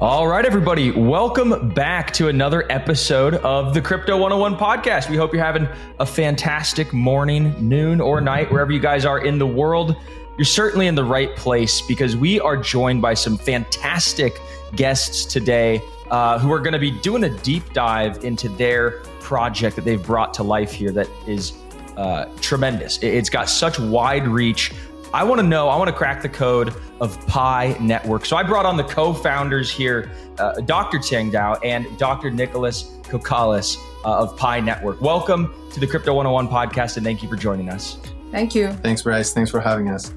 All right, everybody, welcome back to another episode of the Crypto 101 podcast. We hope you're having a fantastic morning, noon, or night, wherever you guys are in the world. You're certainly in the right place because we are joined by some fantastic guests today uh, who are going to be doing a deep dive into their project that they've brought to life here that is uh, tremendous. It's got such wide reach. I want to know, I want to crack the code of Pi Network. So I brought on the co founders here, uh, Dr. Chengdiao and Dr. Nicholas Kokkalis uh, of Pi Network. Welcome to the Crypto 101 podcast and thank you for joining us. Thank you. Thanks, Bryce. Thanks for having us.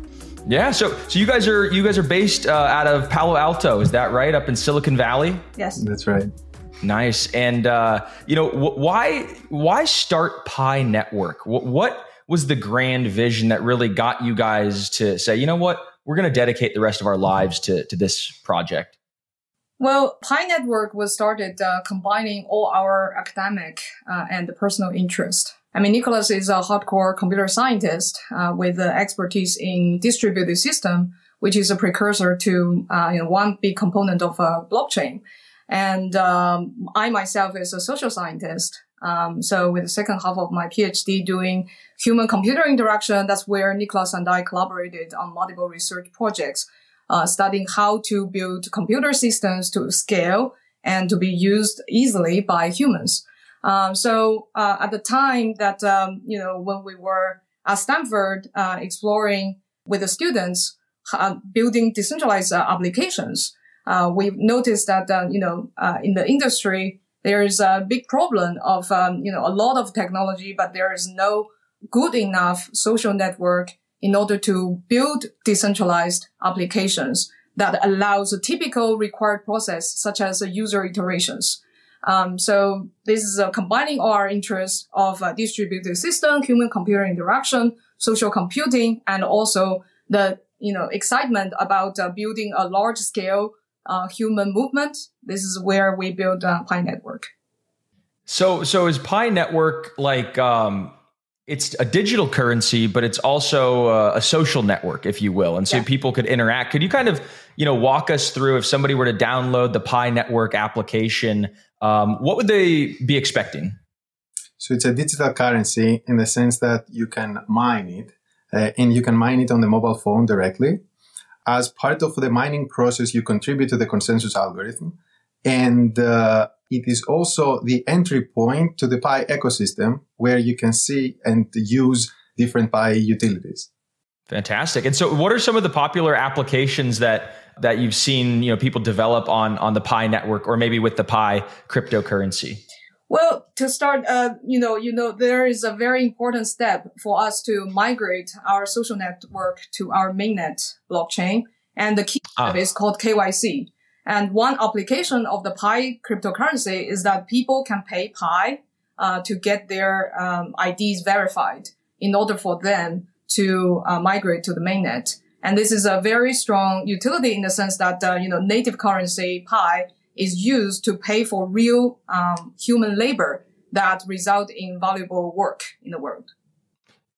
Yeah, so so you guys are you guys are based uh, out of Palo Alto, is that right? Up in Silicon Valley. Yes, that's right. Nice. And uh, you know wh- why why start Pi Network? Wh- what was the grand vision that really got you guys to say, you know what, we're going to dedicate the rest of our lives to, to this project? Well, Pi Network was started uh, combining all our academic uh, and personal interest. I mean, Nicholas is a hardcore computer scientist uh, with expertise in distributed system, which is a precursor to uh, you know, one big component of a blockchain. And um, I myself is a social scientist. Um, so with the second half of my PhD doing human computer interaction, that's where Nicholas and I collaborated on multiple research projects, uh, studying how to build computer systems to scale and to be used easily by humans. Um, so uh, at the time that um, you know when we were at Stanford uh, exploring with the students uh, building decentralized uh, applications, uh, we noticed that you know in the industry there is a big problem of um, you know a lot of technology, but there is no good enough social network in order to build decentralized applications that allows a typical required process such as user iterations. Um, so this is uh, combining our interests of uh, distributed system, human computer interaction, social computing, and also the you know excitement about uh, building a large scale uh, human movement. This is where we build uh, Pi Network. So, so is Pi Network like um, it's a digital currency, but it's also a, a social network, if you will, and so yeah. people could interact. Could you kind of you know walk us through if somebody were to download the Pi Network application, um, what would they be expecting? So it's a digital currency in the sense that you can mine it, uh, and you can mine it on the mobile phone directly as part of the mining process, you contribute to the consensus algorithm. And uh, it is also the entry point to the Pi ecosystem where you can see and use different Pi utilities. Fantastic. And so what are some of the popular applications that that you've seen, you know, people develop on on the Pi network or maybe with the Pi cryptocurrency? Well, to start, uh, you know, you know, there is a very important step for us to migrate our social network to our mainnet blockchain, and the key ah. is called KYC. And one application of the Pi cryptocurrency is that people can pay Pi uh, to get their um, IDs verified in order for them to uh, migrate to the mainnet. And this is a very strong utility in the sense that uh, you know native currency Pi is used to pay for real um, human labor that result in valuable work in the world.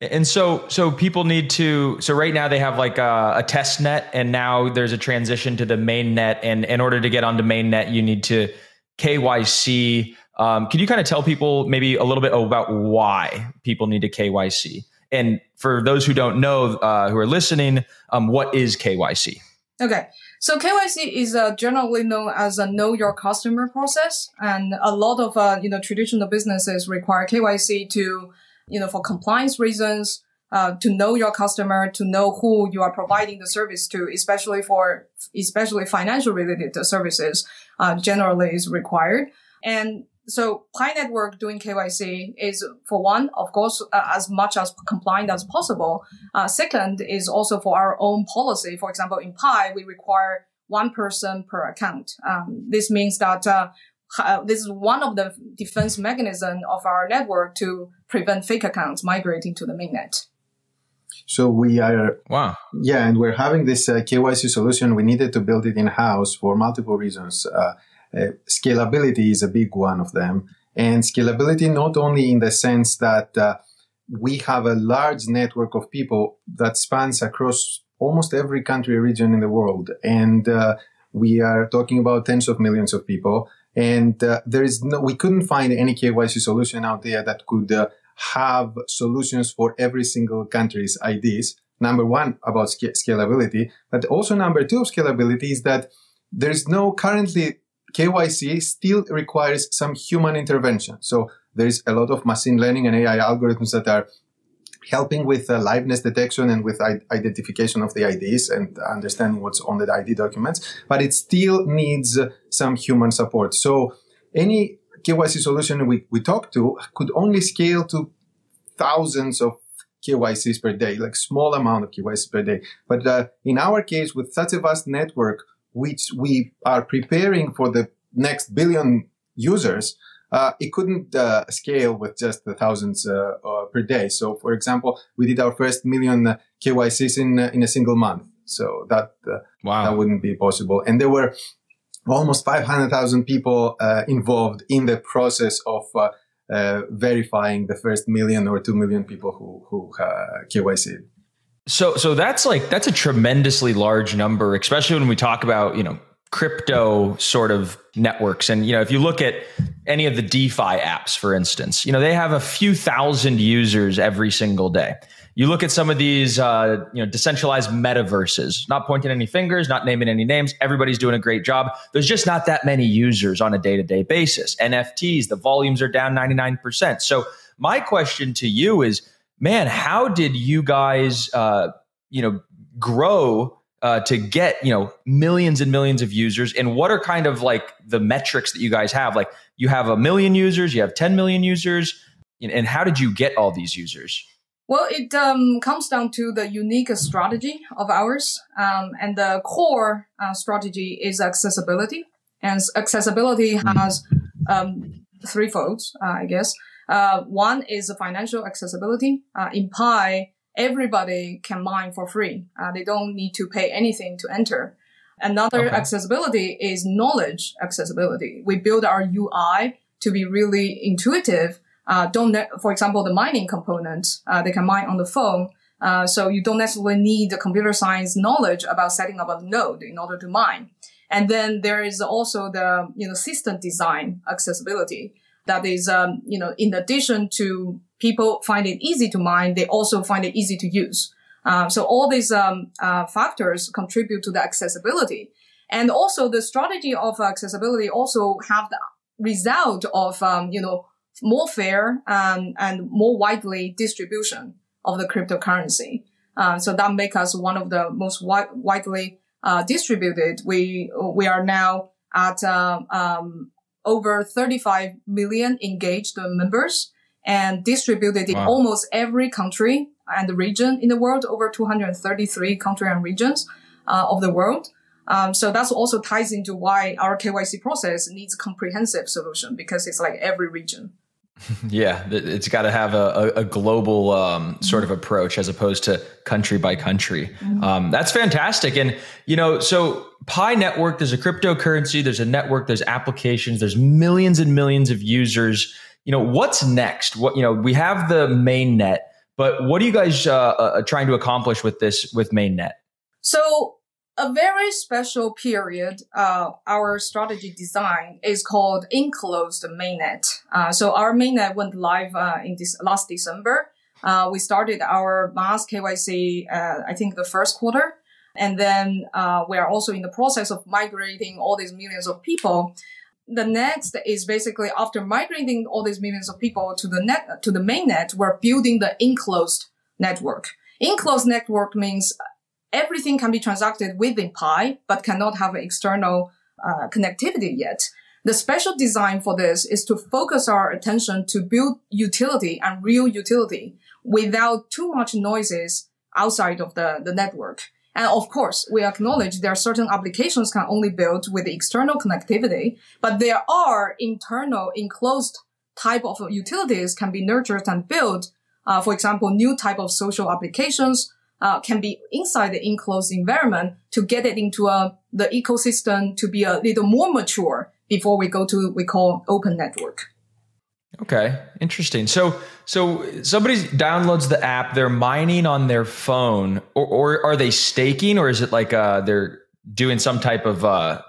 And so, so people need to. So right now they have like a, a, test net, and now there's a transition to the main net. And in order to get onto main net, you need to KYC. Um, can you kind of tell people maybe a little bit about why people need to KYC? And for those who don't know, uh, who are listening, um, what is KYC? Okay, so KYC is uh, generally known as a know your customer process, and a lot of uh, you know traditional businesses require KYC to you know for compliance reasons, uh, to know your customer, to know who you are providing the service to, especially for especially financial related services, uh, generally is required. And so Pi Network doing KYC is for one, of course, uh, as much as compliant as possible. Uh, second is also for our own policy. For example, in Pi, we require one person per account. Um, this means that uh, uh this is one of the defense mechanism of our network to prevent fake accounts migrating to the mainnet. So we are wow, yeah, and we're having this uh, KYC solution. We needed to build it in house for multiple reasons. Uh, scalability is a big one of them. And scalability not only in the sense that uh, we have a large network of people that spans across almost every country region in the world. And uh, We are talking about tens of millions of people. And uh, there is no, we couldn't find any KYC solution out there that could uh, have solutions for every single country's IDs. Number one, about sc- scalability, but also number two of scalability is that there is no currently KYC still requires some human intervention. So there is a lot of machine learning and AI algorithms that are helping with uh, liveness detection and with I- identification of the IDs and understanding what's on the ID documents, but it still needs uh, some human support. So any KYC solution we, we talk to could only scale to thousands of KYCs per day, like small amount of KYCs per day. But uh, in our case, with such a vast network, which we are preparing for the next billion users, uh, it couldn't uh, scale with just the thousands uh, uh, per day. So, for example, we did our first million uh, KYCs in in a single month. So that wow. that wouldn't be possible. And there were almost 500,000 people involved in the process of verifying the first million or two million people who who KYC. So so that's like that's a tremendously large number, especially when we talk about you know crypto sort of networks. And, you know, if you look at any of the DeFi apps, for instance, you know, they have a few thousand users every single day. You look at some of these, uh, you know, decentralized metaverses, not pointing any fingers, not naming any names. Everybody's doing a great job. There's just not that many users on a day to day basis. NFTs, the volumes are down 99%. So my question to you is, man, how did you guys, uh, you know, grow uh, to get you know millions and millions of users? And what are kind of like the metrics that you guys have? Like you have a million users you have 10 million users and how did you get all these users? Well it um, comes down to the unique strategy of ours um, and the core uh, strategy is accessibility. And accessibility mm-hmm. has um, three folds uh, i guess uh, one is financial accessibility uh, in pi everybody can mine for free. Uh, they don't need to pay anything to enter. Another okay. accessibility is knowledge accessibility. We build our UI to be really intuitive. Uh, don't, ne- for example, the mining component, uh, they can mine on the phone. Uh, so you don't necessarily need the computer science knowledge about setting up a node in order to mine. And then there is also the, you know, system design accessibility that is, um, you know, in addition to people find it easy to mine, they also find it easy to use. Uh, so all these um, uh, factors contribute to the accessibility. And also the strategy of accessibility also have the result of, um, you know, more fair um, and more widely distribution of the cryptocurrency. Uh, so that make us one of the most wi- widely uh, distributed. We we are now at uh, um, over 35 million engaged members and distributed in wow. almost every country and region in the world, over 233 countries and regions uh, of the world. Um, so that's also ties into why our KYC process needs a comprehensive solution because it's like every region. Yeah, it's got to have a, a global um, sort of mm-hmm. approach as opposed to country by country. Mm-hmm. Um, that's fantastic. And, you know, so Pi Network, there's a cryptocurrency, there's a network, there's applications, there's millions and millions of users. You know, what's next? What, you know, we have the main net, but what are you guys uh, uh, trying to accomplish with this, with mainnet? So a very special period, uh, our strategy design is called enclosed mainnet. Uh, so our mainnet went live uh, in this last December. Uh, we started our mass KYC, uh, I think the first quarter. And then uh, we are also in the process of migrating all these millions of people. The next is basically after migrating all these millions of people to the net, to the mainnet, we're building the enclosed network. Enclosed network means everything can be transacted within Pi, but cannot have external uh, connectivity yet. The special design for this is to focus our attention to build utility and real utility without too much noises outside of the, the network. And of course, we acknowledge there are certain applications can only build with external connectivity, but there are internal enclosed type of utilities can be nurtured and built. Uh, for example, new type of social applications uh, can be inside the enclosed environment to get it into a, the ecosystem to be a little more mature before we go to we call open network. Okay, interesting. So, so somebody downloads the app, they're mining on their phone, or, or are they staking, or is it like uh, they're doing some type of uh,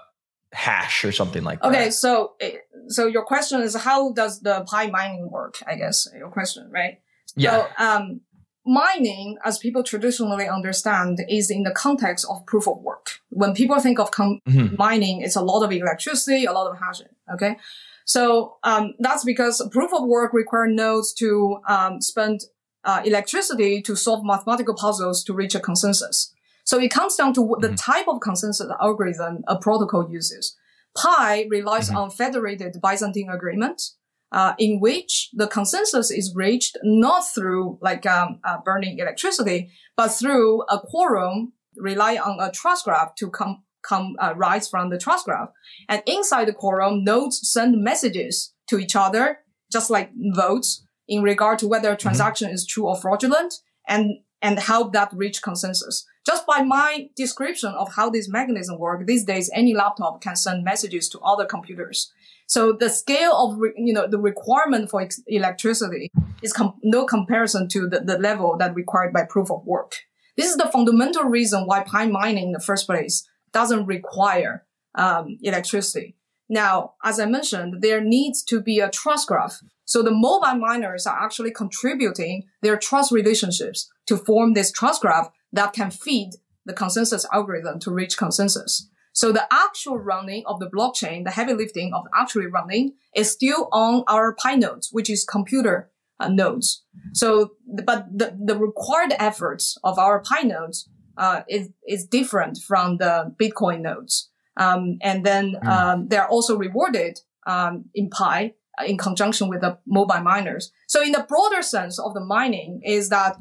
hash or something like that. Okay, so eh, so your question is how does the Pi mining work? I guess your question, right? Yeah. So, um, mining, as people traditionally understand, is in the context of proof of work. When people think of com- Mhm. mining, it's a lot of electricity, a lot of hashing. Okay. So, um, that's because proof of work require nodes to, um, spend, uh, electricity to solve mathematical puzzles to reach a consensus. So it comes down to what the type of consensus algorithm a protocol uses. Pi relies Mhm. on federated Byzantine agreement, uh, in which the consensus is reached not through like um, uh, burning electricity, but through a quorum rely on a trust graph to come come uh, rise from the trust graph. And inside the quorum, nodes send messages to each other, just like votes, in regard to whether a transaction is true or fraudulent, and and help that reach consensus. Just by my description of how this mechanism works, these days any laptop can send messages to other computers. So the scale of, re- you know, the requirement for ex- electricity is com- no comparison to the, the level that required by proof of work. This is the fundamental reason why Pi mining in the first place doesn't require um, electricity. Now, as I mentioned, there needs to be a trust graph. So the mobile miners are actually contributing their trust relationships to form this trust graph that can feed the consensus algorithm to reach consensus. So the actual running of the blockchain, the heavy lifting of actually running is still on our Pi nodes, which is computer uh, nodes. So, but the, the required efforts of our Pi nodes, uh, is, is different from the Bitcoin nodes. Um, and then, Mm. um, they're also rewarded, um, in Pi uh, in conjunction with the mobile miners. So in the broader sense of the mining is that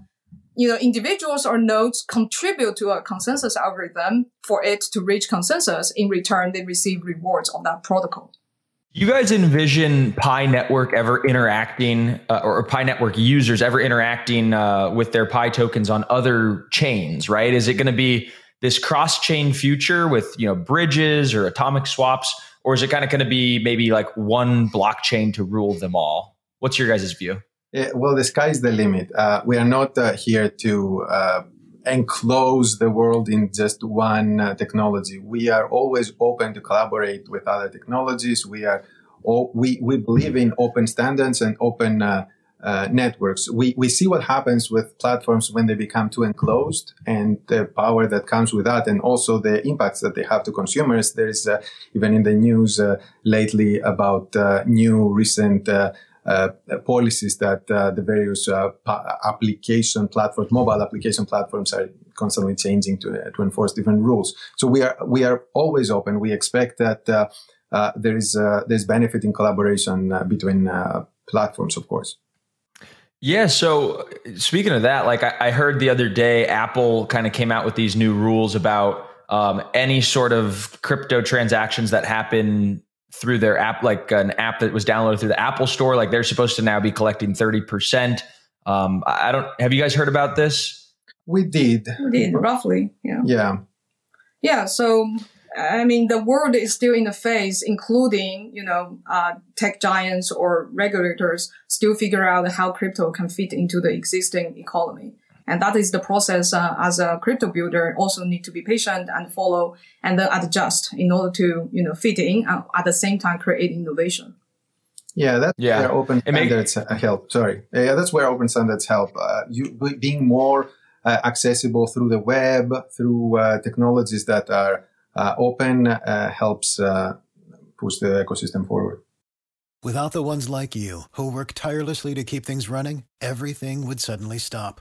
you know, individuals or nodes contribute to a consensus algorithm for it to reach consensus. In return, they receive rewards of that protocol. You guys envision Pi Network ever interacting, uh, or Pi Network users ever interacting uh, with their Pi tokens on other chains, right? Is it going to be this cross-chain future with you know bridges or atomic swaps, or is it kind of going to be maybe like one blockchain to rule them all? What's your guys' view? Yeah, well, the sky is the limit. Uh, we are not uh, here to uh, enclose the world in just one uh, technology. We are always open to collaborate with other technologies. We are all, we we believe in open standards and open uh, uh, networks. We we see what happens with platforms when they become too enclosed and the power that comes with that, and also the impacts that they have to consumers. There is even in the news lately about new recent. Uh, policies that uh, the various uh, pa- application platforms, mobile application platforms, are constantly changing to to enforce different rules. So we are we are always open. We expect that there is there's benefit in collaboration between platforms, of course. Yeah. So speaking of that, like I, I heard the other day, Apple kind of came out with these new rules about um, any sort of crypto transactions that happen through their app, like an app that was downloaded through the Apple Store. Like they're supposed to now be collecting thirty percent. Um, I I don't. Have you guys heard about this? We did, We did roughly, yeah. yeah. Yeah. So, I mean, the world is still in a phase, including, you know, uh, tech giants or regulators still figure out how crypto can fit into the existing economy. And that is the process uh, as a crypto builder also need to be patient and follow and then adjust in order to, you know, fit in and at the same time create innovation. Yeah, that's Yeah. where open It standards uh, help. Sorry, yeah, that's where open standards help. Uh, you being more uh, accessible through the web, through uh, technologies that are uh, open, uh, helps uh, push the ecosystem forward. Without the ones like you, who work tirelessly to keep things running, everything would suddenly stop.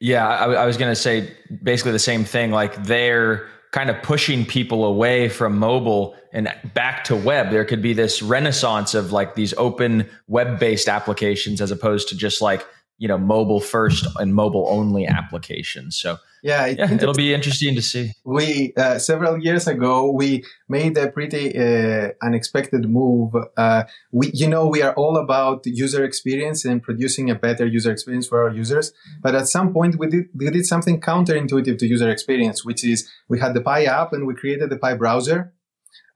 Yeah, I, I was going to say basically the same thing. Like they're kind of pushing people away from mobile and back to web. There could be this renaissance of like these open web based applications as opposed to just like, you know, mobile first and mobile only applications. So yeah, it, yeah it'll be interesting to see. We uh, several years ago we made a pretty uh, unexpected move. Uh, we, you know, we are all about user experience and producing a better user experience for our users. But at some point, we did we did something counterintuitive to user experience, which is we had the Pi app and we created the Pi browser.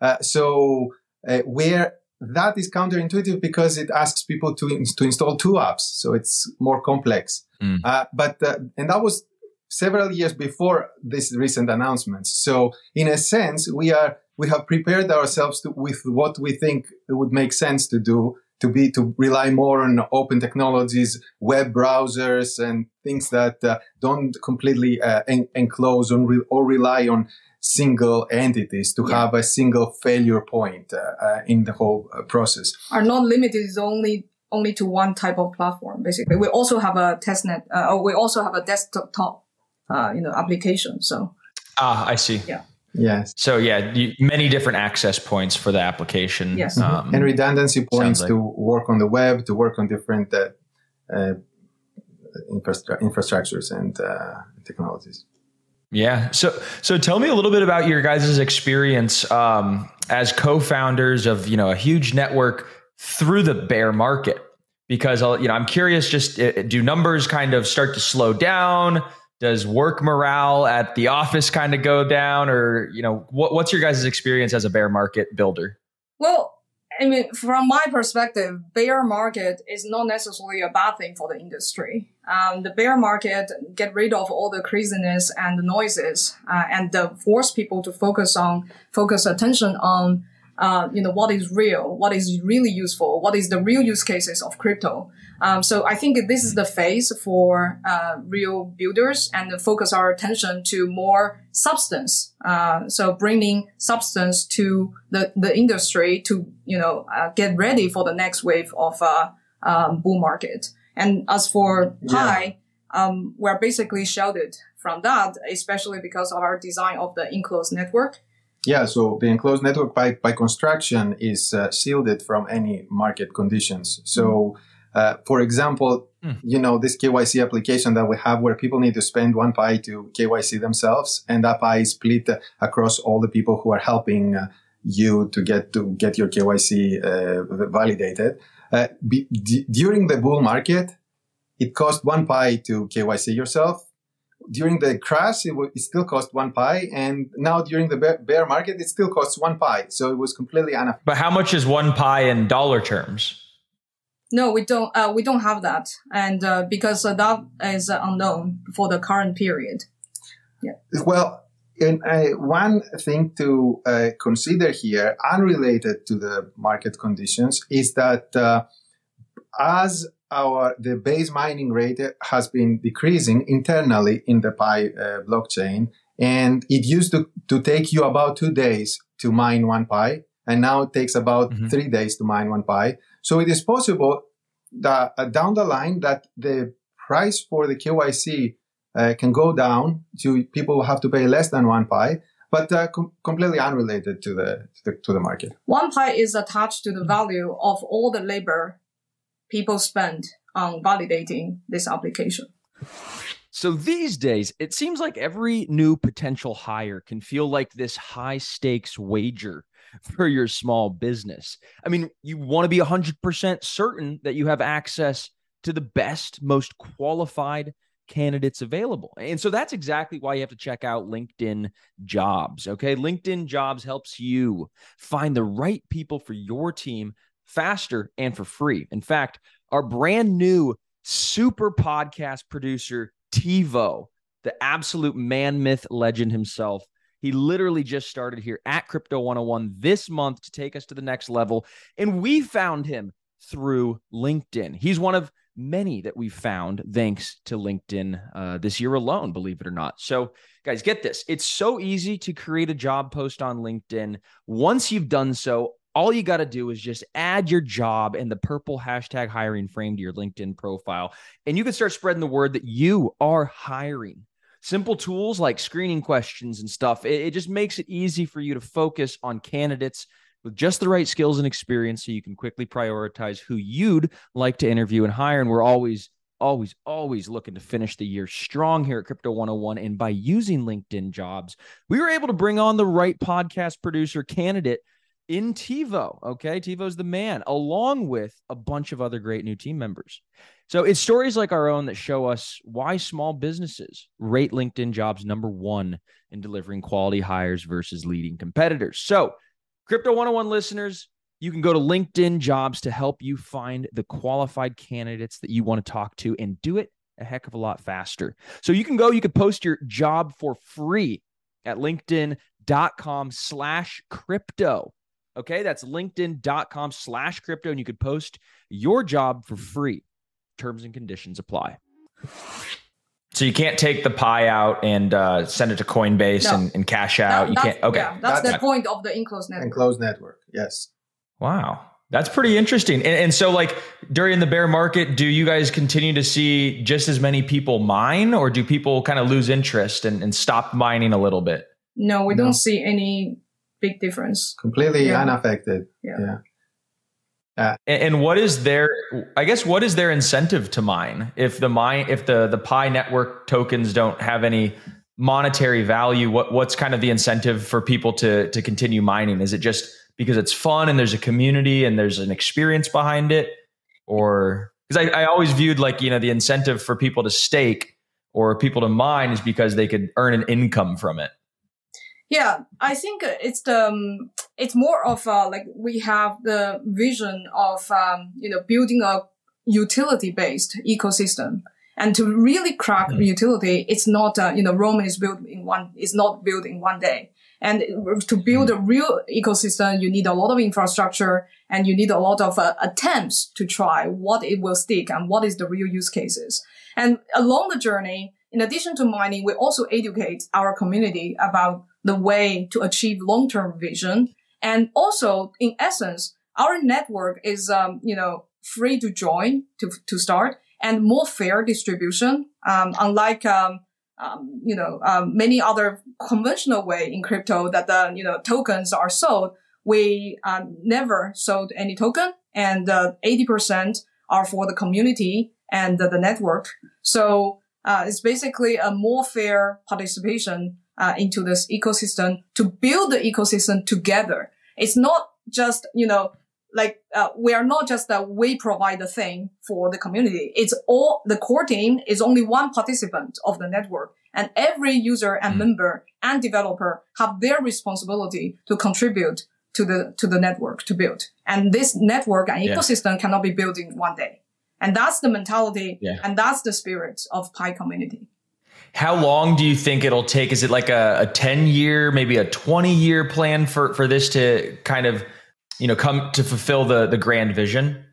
Uh, so uh, where that is counterintuitive because it asks people to to install two apps, so it's more complex. Mm. Uh, but and that was several years before these recent announcements. So in a sense, we are, we have prepared ourselves to, with what we think would make sense to do to be, to rely more on open technologies, web browsers and things that uh, don't completely uh, en- enclose on re- or rely on single entities to yeah. have a single failure point uh, uh in the whole uh, process. Are not limited only only to one type of platform. Basically, we also have a testnet, uh, we also have a desktop uh, you know application. So ah, I see. Yeah. Yes. So yeah, you, many different access points for the application. Yes. Um, and redundancy points like. to work on the web, to work on different uh, uh, infrastru- infrastructures and uh, technologies. Yeah. So so tell me a little bit about your guys' experience um, as co-founders of you know a huge network through the bear market. Because uh, you know I'm curious. Just uh, do numbers kind of start to slow down? Does work morale at the office kind of go down or you know what, what's your guys' experience as a bear market builder? Well i mean from my perspective bear market is not necessarily a bad thing for the industry. Um, the bear market get rid of all the craziness and the noises uh, and force people to focus on focus attention on uh, you know what is real what is really useful what is the real use cases of crypto um, so I think this is the phase for uh, real builders and focus our attention to more substance. Uh, so bringing substance to the, the industry to, you know, uh, get ready for the next wave of uh, um, bull market. And as for Pi, yeah. um, we're basically sheltered from that, especially because of our design of the enclosed network. Yeah, so the enclosed network by, by construction is uh, shielded from any market conditions. So mm-hmm uh, for example, mm. you know, this KYC application that we have where people need to spend one Pi to KYC themselves and that Pi is split across all the people who are helping uh, you to get to get your KYC uh, validated. Uh, d- during the bull market, it cost one Pi to KYC yourself. During the crash, it, w- it still cost one Pi, and now during the bear, bear market, it still costs one Pi. So it was completely unaffected. But how much is one Pi in dollar terms? No, we don't. Uh, we don't have that, and uh, because uh, that is unknown for the current period. Yeah. Well, and uh, one thing to uh, consider here, unrelated to the market conditions, is that uh, as our the base mining rate has been decreasing internally in the Pi blockchain, and it used to, to take you about two days to mine one Pi, and now it takes about mm-hmm. three days to mine one Pi. So it is possible that uh, down the line that the price for the KYC uh, can go down to people have to pay less than one Pi, but uh, com- completely unrelated to the, to the, to the market. One Pi is attached to the value of all the labor people spend on validating this application. So these days, it seems like every new potential hire can feel like this high stakes wager for your small business. I mean, you want to be 100% certain that you have access to the best, most qualified candidates available. And so that's exactly why you have to check out LinkedIn Jobs. Okay. LinkedIn Jobs helps you find the right people for your team faster and for free. In fact, our brand new super podcast producer, TiVo, the absolute man myth legend himself. He literally just started here at Crypto 101 this month to take us to the next level. And we found him through LinkedIn. He's one of many that we've found thanks to LinkedIn uh, this year alone, believe it or not. So, guys, get this it's so easy to create a job post on LinkedIn. Once you've done so, all you got to do is just add your job and the purple hashtag hiring frame to your LinkedIn profile, and you can start spreading the word that you are hiring. Simple tools like screening questions and stuff, it, it just makes it easy for you to focus on candidates with just the right skills and experience so you can quickly prioritize who you'd like to interview and hire. And we're always, always, always looking to finish the year strong here at Crypto 101. And by using LinkedIn jobs, we were able to bring on the right podcast producer candidate in TiVo. Okay. TiVo's the man, along with a bunch of other great new team members. So it's stories like our own that show us why small businesses rate LinkedIn jobs number one in delivering quality hires versus leading competitors. So, Crypto 101 listeners, you can go to LinkedIn jobs to help you find the qualified candidates that you want to talk to and do it a heck of a lot faster. So you can go, you can post your job for free at linkedin.com slash crypto. Okay, that's linkedin.com slash crypto, and you could post your job for free. Terms and conditions apply. So you can't take the Pi out and uh, send it to Coinbase No. and, and cash out. That- you can't. Okay. Yeah, that's, That's- the point of the enclosed network. Enclosed network. Yes. Wow. That's pretty interesting. And, and so, like during the bear market, do you guys continue to see just as many people mine, or do people kind of lose interest and, and stop mining a little bit? No, we No. don't see any big difference. Completely Yeah. unaffected. Yeah. yeah. And, and what is their? I guess what is their incentive to mine if the mine if the the Pi network tokens don't have any monetary value? What what's kind of the incentive for people to to continue mining? Is it just because it's fun and there's a community and there's an experience behind it, or because I, I always viewed like you know the incentive for people to stake or people to mine is because they could earn an income from it. Yeah, I think it's the um, it's more of uh, like we have the vision of um, you know building a utility based ecosystem. And to really crack Mhm. utility, it's not uh, you know Rome is built in one is not built in one day. And to build a real ecosystem, you need a lot of infrastructure and you need a lot of uh, attempts to try what it will stick and what is the real use cases. And along the journey, in addition to mining, we also educate our community about the way to achieve long-term vision. And also, in essence, our network is, um, you know, free to join to, to start and more fair distribution. Um, unlike, um, um, you know, um, many other conventional way in crypto that the, you know, tokens are sold. We, um, never sold any token and, uh, 80% are for the community and the, the network. So, uh, it's basically a more fair participation uh, into this ecosystem to build the ecosystem together. It's not just, you know, like, uh, we are not just that we provide the thing for the community. It's all, the core team is only one participant of the network and every user and Mm. member and developer have their responsibility to contribute to the, to the network to build. And this network and Yeah. ecosystem cannot be built in one day. And that's the mentality Yeah. and that's the spirit of Pi community. How long do you think it'll take? Is it like a, a 10 year, maybe a 20 year plan for, for this to kind of, you know, come to fulfill the, the grand vision?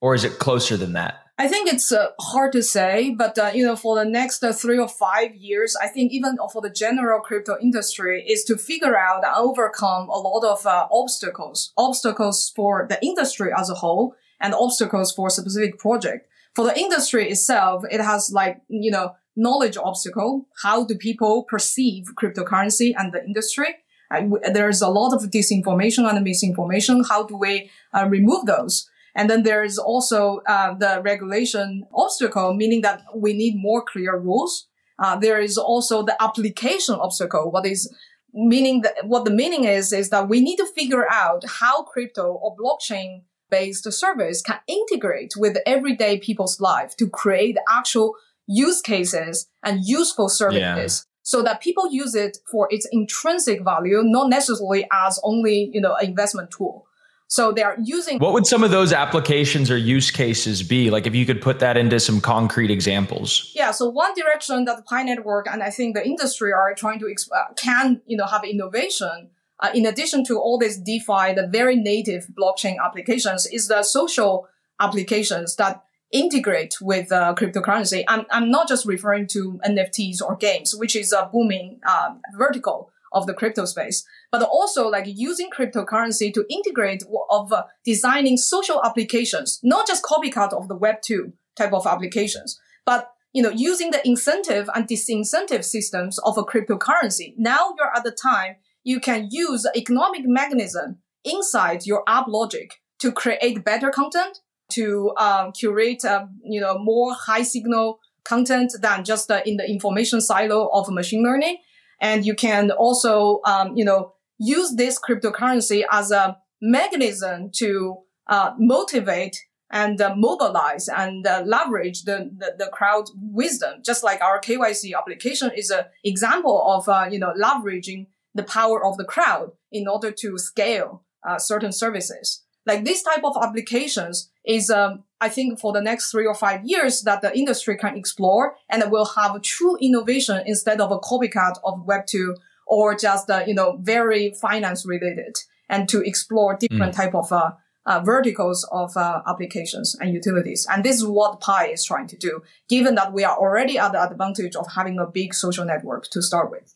Or is it closer than that? I think it's uh, hard to say, but uh, you know, for the next uh, three or five years, I think even for the general crypto industry, is to figure out and overcome a lot of uh, obstacles, obstacles for the industry as a whole, and obstacles for specific project. For the industry itself, it has like you know knowledge obstacle. How do people perceive cryptocurrency and the industry? Uh, there's a lot of disinformation and misinformation. How do we uh, remove those? And then there is also uh, the regulation obstacle, meaning that we need more clear rules. Uh, there is also the application obstacle. What is meaning that what the meaning is is that we need to figure out how crypto or blockchain based service can integrate with everyday people's life to create actual use cases and useful services. Yeah. So that people use it for its intrinsic value, not necessarily as only, you know, an investment tool. So they are using. What would some of those applications or use cases be? Like if you could put that into some concrete examples. Yeah. So one direction that the Pi Network and I think the industry are trying to uh, can you know have innovation. Uh, in addition to all these DeFi, the very native blockchain applications, is the social applications that integrate with uh, cryptocurrency. I'm, I'm not just referring to NFTs or games, which is a booming uh, vertical of the crypto space, but also like using cryptocurrency to integrate of uh, designing social applications, not just copycat of the Web 2 type of applications, but you know, using the incentive and disincentive systems of a cryptocurrency. Now you're at the time you can use economic mechanism inside your app logic to create better content, to um, curate, uh, you know, more high signal content than just uh, in the information silo of machine learning and you can also, um, you know, use this cryptocurrency as a mechanism to uh, motivate and uh, mobilize and uh, leverage the, the, the, crowd wisdom. Just like our KYC application is an example of, uh, you know, leveraging the power of the crowd in order to scale uh, certain services. Like this type of applications is, um, I think for the next three or five years that the industry can explore and will have true innovation instead of a copycat of Web2 or just, uh, you know, very finance related and to explore different mm. type of, uh, uh, verticals of uh, applications and utilities. And this is what Pi is trying to do, given that we are already at the advantage of having a big social network to start with.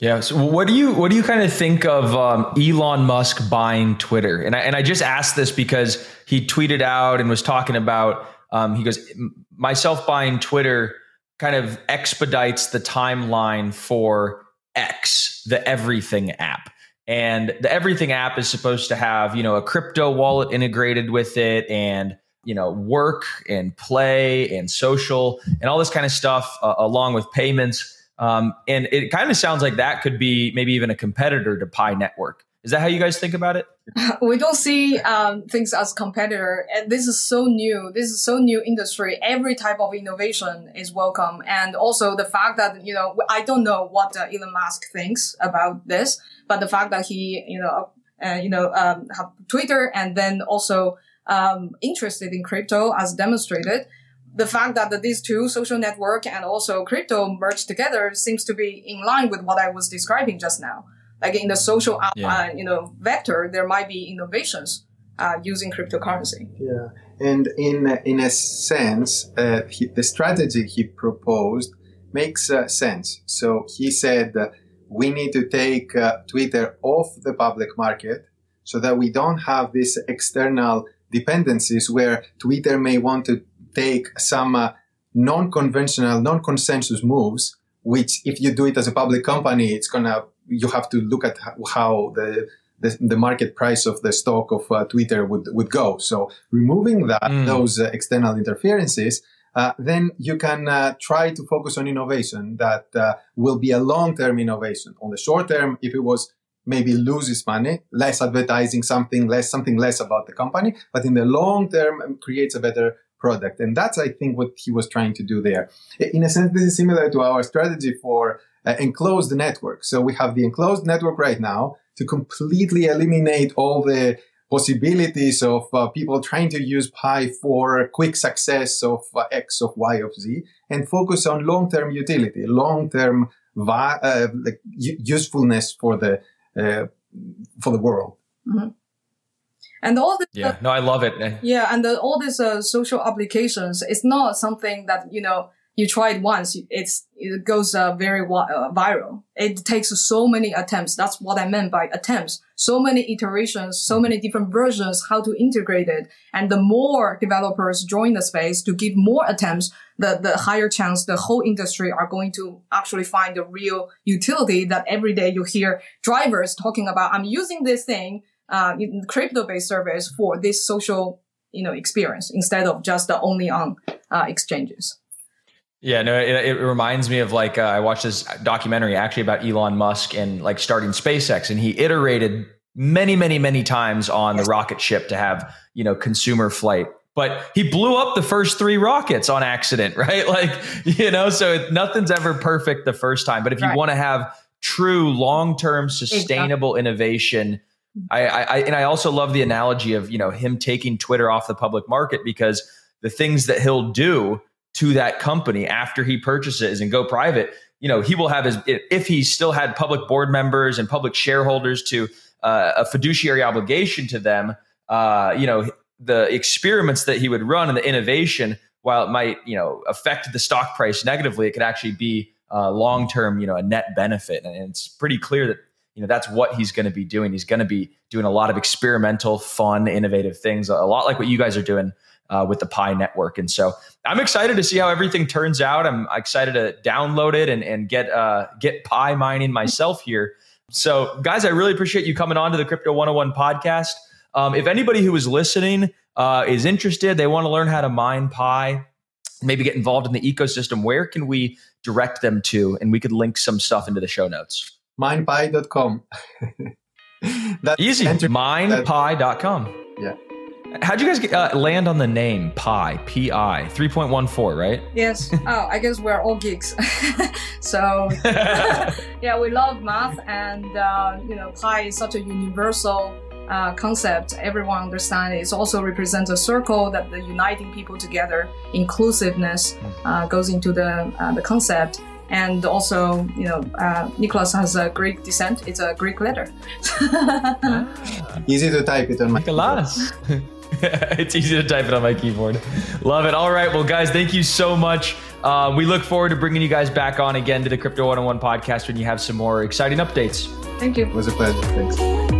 Yeah. So what do you what do you kind of think of um, Elon Musk buying Twitter? And I, and I just asked this because he tweeted out and was talking about um, he goes myself buying Twitter kind of expedites the timeline for X, the Everything app. And the Everything app is supposed to have you know a crypto wallet integrated with it and you know work and play and social and all this kind of stuff uh, along with payments um, and it kind of sounds like that could be maybe even a competitor to Pi Network. Is that how you guys think about it? We don't see um, things as competitor, and this is so new. This is so new industry. Every type of innovation is welcome, and also the fact that you know I don't know what uh, Elon Musk thinks about this, but the fact that he you know uh, you know um, have Twitter and then also um, interested in crypto as demonstrated the fact that these two social network and also crypto merged together seems to be in line with what I was describing just now. Like in the social, yeah. uh, you know, vector, there might be innovations uh, using cryptocurrency. Yeah, and in in a sense, uh, he, the strategy he proposed makes uh, sense. So he said we need to take uh, Twitter off the public market so that we don't have these external dependencies where Twitter may want to take some uh, non-conventional, non-consensus moves, which if you do it as a public company, it's gonna, you have to look at how the, the, the market price of the stock of uh, Twitter would, would go. So removing that, mm. those uh, external interferences, uh, then you can uh, try to focus on innovation that uh, will be a long-term innovation. On the short term, if it was maybe loses money, less advertising, something less, something less about the company, but in the long term um, creates a better product. And that's, I think, what he was trying to do there. In a sense, this is similar to our strategy for uh, enclosed network. So we have the enclosed network right now to completely eliminate all the possibilities of uh, people trying to use Pi for quick success of uh, X, of Y, of Z, and focus on long-term utility, long-term vi- uh, like usefulness for the uh, for the world. Mm-hmm. And all this, yeah, no, I love it. Yeah, and the, all these uh, social applications, it's not something that you know you try it once, it's it goes uh, very uh, viral. It takes so many attempts. That's what I meant by attempts. So many iterations, so many different versions, how to integrate it. And the more developers join the space to give more attempts, the, the higher chance the whole industry are going to actually find the real utility that every day you hear drivers talking about, I'm using this thing uh, crypto-based service for this social, you know, experience instead of just only on uh, exchanges. Yeah, no, it, it, reminds me of like uh, I watched this documentary actually about Elon Musk and like starting SpaceX, and he iterated many, many, many times on the rocket ship to have, you know, consumer flight. But he blew up the first three rockets on accident, right? Like, you know, so nothing's ever perfect the first time. But if right. you want to have true long term sustainable exactly. innovation, I, I, and I also love the analogy of you know him taking Twitter off the public market because the things that he'll do to that company after he purchases and go private, you know, he will have his if he still had public board members and public shareholders to uh, a fiduciary obligation to them. Uh, you know, the experiments that he would run and the innovation, while it might you know affect the stock price negatively, it could actually be uh, long term, you know, a net benefit. And it's pretty clear that you know that's what he's going to be doing. He's going to be doing a lot of experimental, fun, innovative things, a lot like what you guys are doing uh, with the Pi network. And so I'm excited to see how everything turns out. I'm excited to download it and, and get uh, get Pi mining myself here. So, guys, I really appreciate you coming on to the Crypto 101 podcast. Um, if anybody who is listening uh, is interested, they want to learn how to mine Pi, maybe get involved in the ecosystem, where can we direct them to? And we could link some stuff into the show notes. Minepi.com. Easy. Minepi.com. Yeah. How'd you guys get, uh, land on the name Pi? P I 3.14, right? Yes. oh, I guess we're all geeks. so, yeah, we love math, and uh, you know, Pi is such a universal uh, concept. Everyone understands. It also represents a circle that the uniting people together. Inclusiveness uh, goes into the uh, the concept. And also, you know, uh, Nicholas has a Greek descent. It's a Greek letter. ah. Easy to type it on my Nicholas. it's easy to type it on my keyboard. Love it. All right. Well, guys, thank you so much. Uh, we look forward to bringing you guys back on again to the Crypto 101 podcast when you have some more exciting updates. Thank you. It was a pleasure. Thanks.